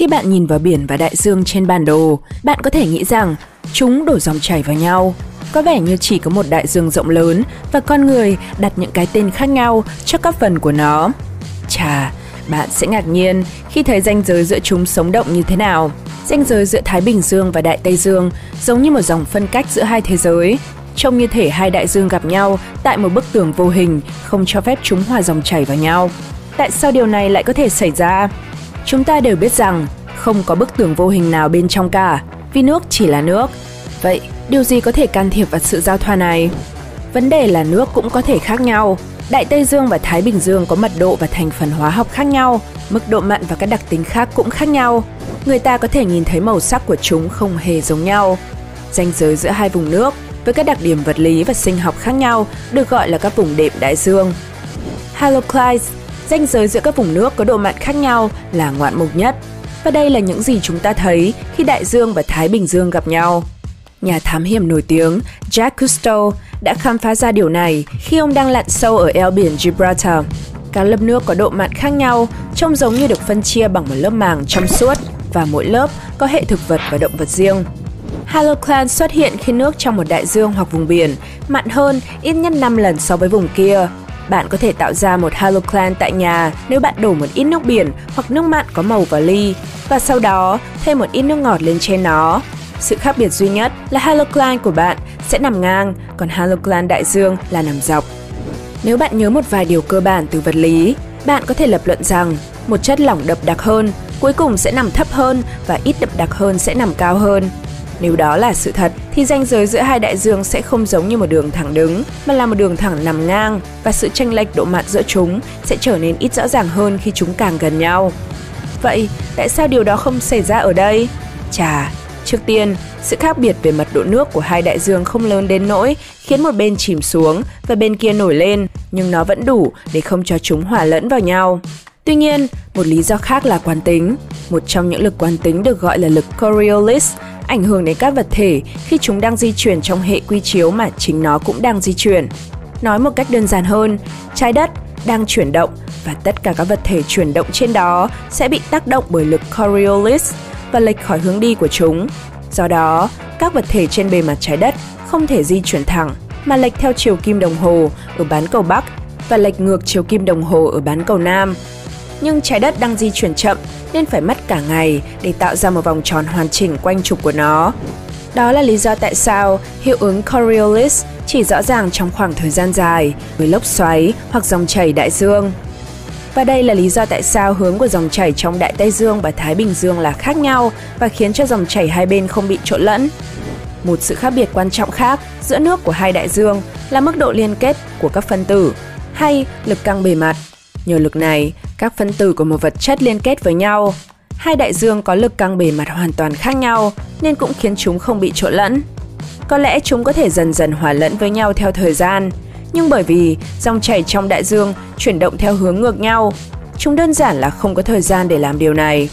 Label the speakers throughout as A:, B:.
A: Khi bạn nhìn vào biển và đại dương trên bản đồ, bạn có thể nghĩ rằng chúng đổ dòng chảy vào nhau. Có vẻ như chỉ có một đại dương rộng lớn và con người đặt những cái tên khác nhau cho các phần của nó. Chà, bạn sẽ ngạc nhiên khi thấy ranh giới giữa chúng sống động như thế nào. Ranh giới giữa Thái Bình Dương và Đại Tây Dương giống như một dòng phân cách giữa hai thế giới. Trông như thể hai đại dương gặp nhau tại một bức tường vô hình, không cho phép chúng hòa dòng chảy vào nhau. Tại sao điều này lại có thể xảy ra? Chúng ta đều biết rằng không có bức tường vô hình nào bên trong cả, vì nước chỉ là nước. Vậy, điều gì có thể can thiệp vào sự giao thoa này? Vấn đề là nước cũng có thể khác nhau. Đại Tây Dương và Thái Bình Dương có mật độ và thành phần hóa học khác nhau, mức độ mặn và các đặc tính khác cũng khác nhau. Người ta có thể nhìn thấy màu sắc của chúng không hề giống nhau. Ranh giới giữa hai vùng nước với các đặc điểm vật lý và sinh học khác nhau được gọi là các vùng đệm đại dương. Haloclise, ranh giới giữa các vùng nước có độ mặn khác nhau là ngoạn mục nhất. Và đây là những gì chúng ta thấy khi đại dương và Thái Bình Dương gặp nhau. Nhà thám hiểm nổi tiếng Jack Cousteau đã khám phá ra điều này khi ông đang lặn sâu ở eo biển Gibraltar. Các lớp nước có độ mặn khác nhau, trông giống như được phân chia bằng một lớp màng trong suốt và mỗi lớp có hệ thực vật và động vật riêng. Haloclan xuất hiện khi nước trong một đại dương hoặc vùng biển mặn hơn ít nhất 5 lần so với vùng kia. Bạn có thể tạo ra một haloclan tại nhà nếu bạn đổ một ít nước biển hoặc nước mặn có màu vào ly và sau đó thêm một ít nước ngọt lên trên nó. Sự khác biệt duy nhất là halocline của bạn sẽ nằm ngang, còn halocline đại dương là nằm dọc. Nếu bạn nhớ một vài điều cơ bản từ vật lý, bạn có thể lập luận rằng một chất lỏng đậm đặc hơn cuối cùng sẽ nằm thấp hơn và ít đậm đặc hơn sẽ nằm cao hơn. Nếu đó là sự thật, thì ranh giới giữa hai đại dương sẽ không giống như một đường thẳng đứng, mà là một đường thẳng nằm ngang và sự chênh lệch độ mặn giữa chúng sẽ trở nên ít rõ ràng hơn khi chúng càng gần nhau. Vậy, tại sao điều đó không xảy ra ở đây? Chà, trước tiên, sự khác biệt về mật độ nước của hai đại dương không lớn đến nỗi khiến một bên chìm xuống và bên kia nổi lên, nhưng nó vẫn đủ để không cho chúng hòa lẫn vào nhau. Tuy nhiên, một lý do khác là quán tính. Một trong những lực quán tính được gọi là lực Coriolis ảnh hưởng đến các vật thể khi chúng đang di chuyển trong hệ quy chiếu mà chính nó cũng đang di chuyển. Nói một cách đơn giản hơn, trái đất đang chuyển động và tất cả các vật thể chuyển động trên đó sẽ bị tác động bởi lực Coriolis và lệch khỏi hướng đi của chúng. Do đó, các vật thể trên bề mặt trái đất không thể di chuyển thẳng mà lệch theo chiều kim đồng hồ ở bán cầu Bắc và lệch ngược chiều kim đồng hồ ở bán cầu Nam nhưng trái đất đang di chuyển chậm nên phải mất cả ngày để tạo ra một vòng tròn hoàn chỉnh quanh trục của nó. Đó là lý do tại sao hiệu ứng Coriolis chỉ rõ ràng trong khoảng thời gian dài với lốc xoáy hoặc dòng chảy đại dương. Và đây là lý do tại sao hướng của dòng chảy trong Đại Tây Dương và Thái Bình Dương là khác nhau và khiến cho dòng chảy hai bên không bị trộn lẫn. Một sự khác biệt quan trọng khác giữa nước của hai đại dương là mức độ liên kết của các phân tử hay lực căng bề mặt. Nhờ lực này, các phân tử của một vật chất liên kết với nhau. Hai đại dương có lực căng bề mặt hoàn toàn khác nhau nên cũng khiến chúng không bị trộn lẫn. Có lẽ chúng có thể dần dần hòa lẫn với nhau theo thời gian, nhưng bởi vì dòng chảy trong đại dương chuyển động theo hướng ngược nhau, chúng đơn giản là không có thời gian để làm điều này.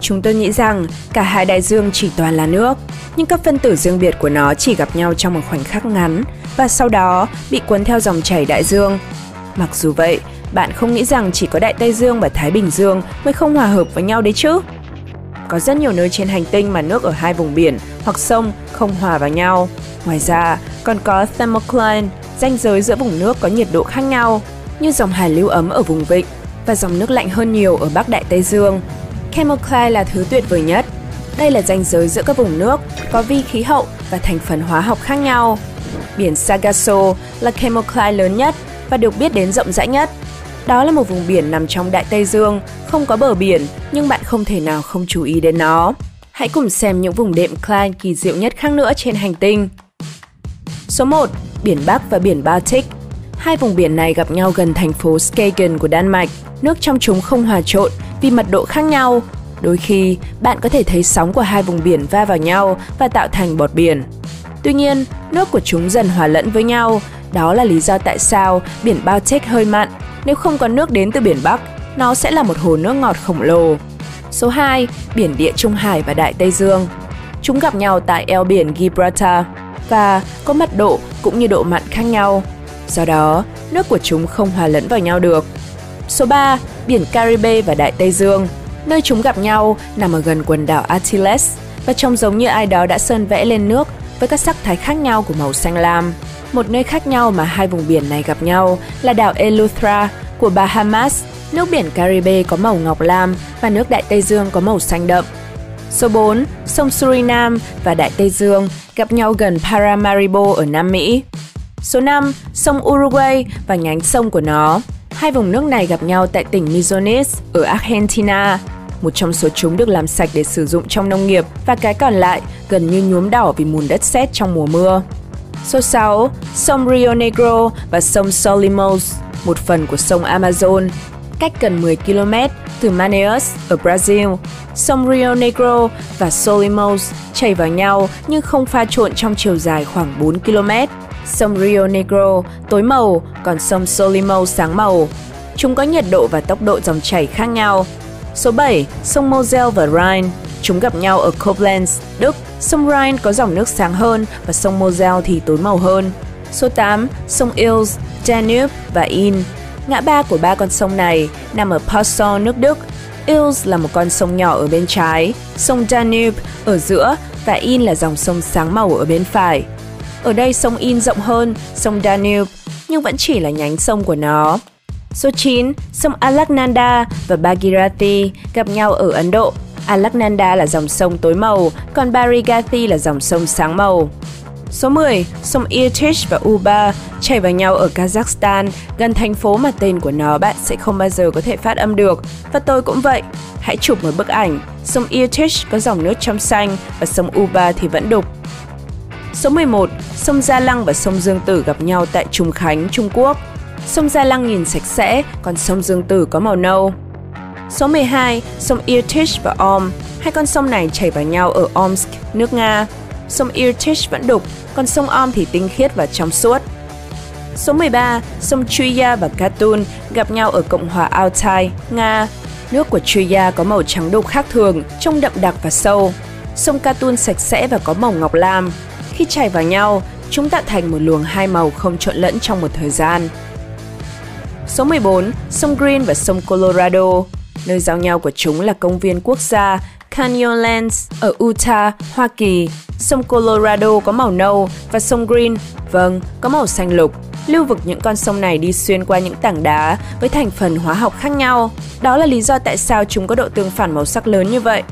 A: Chúng tôi nghĩ rằng cả hai đại dương chỉ toàn là nước, nhưng các phân tử riêng biệt của nó chỉ gặp nhau trong một khoảnh khắc ngắn và sau đó bị cuốn theo dòng chảy đại dương. Mặc dù vậy, bạn không nghĩ rằng chỉ có Đại Tây Dương và Thái Bình Dương mới không hòa hợp với nhau đấy chứ? Có rất nhiều nơi trên hành tinh mà nước ở hai vùng biển hoặc sông không hòa vào nhau. Ngoài ra, còn có thermocline, ranh giới giữa vùng nước có nhiệt độ khác nhau, như dòng hải lưu ấm ở vùng vịnh và dòng nước lạnh hơn nhiều ở Bắc Đại Tây Dương. Chemocline là thứ tuyệt vời nhất. Đây là ranh giới giữa các vùng nước có vi khí hậu và thành phần hóa học khác nhau. Biển Sargasso là chemocline lớn nhất và được biết đến rộng rãi nhất đó là một vùng biển nằm trong Đại Tây Dương, không có bờ biển, nhưng bạn không thể nào không chú ý đến nó. Hãy cùng xem những vùng đệm Klein kỳ diệu nhất khác nữa trên hành tinh. Số 1. Biển Bắc và biển Baltic Hai vùng biển này gặp nhau gần thành phố Skagen của Đan Mạch. Nước trong chúng không hòa trộn vì mật độ khác nhau. Đôi khi, bạn có thể thấy sóng của hai vùng biển va vào nhau và tạo thành bọt biển. Tuy nhiên, nước của chúng dần hòa lẫn với nhau. Đó là lý do tại sao biển Baltic hơi mặn nếu không có nước đến từ biển Bắc, nó sẽ là một hồ nước ngọt khổng lồ. Số 2. Biển Địa Trung Hải và Đại Tây Dương. Chúng gặp nhau tại eo biển Gibraltar và có mật độ cũng như độ mặn khác nhau. Do đó, nước của chúng không hòa lẫn vào nhau được. Số 3. Biển Caribe và Đại Tây Dương. Nơi chúng gặp nhau nằm ở gần quần đảo Antilles và trông giống như ai đó đã sơn vẽ lên nước với các sắc thái khác nhau của màu xanh lam. Một nơi khác nhau mà hai vùng biển này gặp nhau là đảo Eleuthera của Bahamas, nước biển Caribe có màu ngọc lam và nước Đại Tây Dương có màu xanh đậm. Số 4, sông Suriname và Đại Tây Dương gặp nhau gần Paramaribo ở Nam Mỹ. Số 5, sông Uruguay và nhánh sông của nó. Hai vùng nước này gặp nhau tại tỉnh Misiones ở Argentina. Một trong số chúng được làm sạch để sử dụng trong nông nghiệp và cái còn lại gần như nhuốm đỏ vì mùn đất sét trong mùa mưa. Số 6, sông Rio Negro và sông Solimões, một phần của sông Amazon, cách gần 10 km từ Manaus ở Brazil. Sông Rio Negro và Solimões chảy vào nhau nhưng không pha trộn trong chiều dài khoảng 4 km. Sông Rio Negro tối màu, còn sông Solimões sáng màu. Chúng có nhiệt độ và tốc độ dòng chảy khác nhau. Số 7, sông Moselle và Rhine. Chúng gặp nhau ở Koblenz, Đức. Sông Rhine có dòng nước sáng hơn và sông Moselle thì tối màu hơn. Số 8, sông Ilz, Danube và Inn. Ngã ba của ba con sông này nằm ở Passau, nước Đức. Ilz là một con sông nhỏ ở bên trái, sông Danube ở giữa và In là dòng sông sáng màu ở bên phải. Ở đây sông In rộng hơn sông Danube, nhưng vẫn chỉ là nhánh sông của nó. Số 9, sông Alaknanda và Bhagirathi gặp nhau ở Ấn Độ. Alaknanda là dòng sông tối màu, còn Bhagirathi là dòng sông sáng màu. Số 10, sông Irtysh và Uba chảy vào nhau ở Kazakhstan, gần thành phố mà tên của nó bạn sẽ không bao giờ có thể phát âm được. Và tôi cũng vậy. Hãy chụp một bức ảnh. Sông Irtysh có dòng nước trong xanh và sông Uba thì vẫn đục. Số 11, sông Gia Lăng và sông Dương Tử gặp nhau tại Trùng Khánh, Trung Quốc. Sông Gia Lăng nhìn sạch sẽ, còn sông Dương Tử có màu nâu. Số 12, sông Irtysh và Om. Hai con sông này chảy vào nhau ở Omsk, nước Nga. Sông Irtysh vẫn đục, còn sông Om thì tinh khiết và trong suốt. Số 13, sông Chuya và Katun gặp nhau ở Cộng hòa Altai, Nga. Nước của Chuya có màu trắng đục khác thường, trông đậm đặc và sâu. Sông Katun sạch sẽ và có màu ngọc lam. Khi chảy vào nhau, chúng tạo thành một luồng hai màu không trộn lẫn trong một thời gian. Số 14, sông Green và sông Colorado. Nơi giao nhau của chúng là công viên quốc gia Canyonlands ở Utah, Hoa Kỳ. Sông Colorado có màu nâu và sông Green, vâng, có màu xanh lục. Lưu vực những con sông này đi xuyên qua những tảng đá với thành phần hóa học khác nhau. Đó là lý do tại sao chúng có độ tương phản màu sắc lớn như vậy.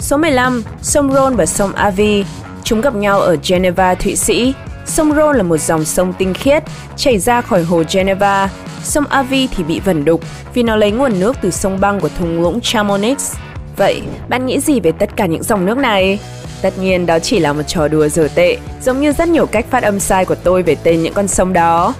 A: Số 15, sông Rhone và sông Avi. Chúng gặp nhau ở Geneva, Thụy Sĩ. Sông Rhone là một dòng sông tinh khiết, chảy ra khỏi hồ Geneva. Sông Avi thì bị vẩn đục vì nó lấy nguồn nước từ sông băng của thung lũng Chamonix. Vậy, bạn nghĩ gì về tất cả những dòng nước này? Tất nhiên đó chỉ là một trò đùa dở tệ, giống như rất nhiều cách phát âm sai của tôi về tên những con sông đó.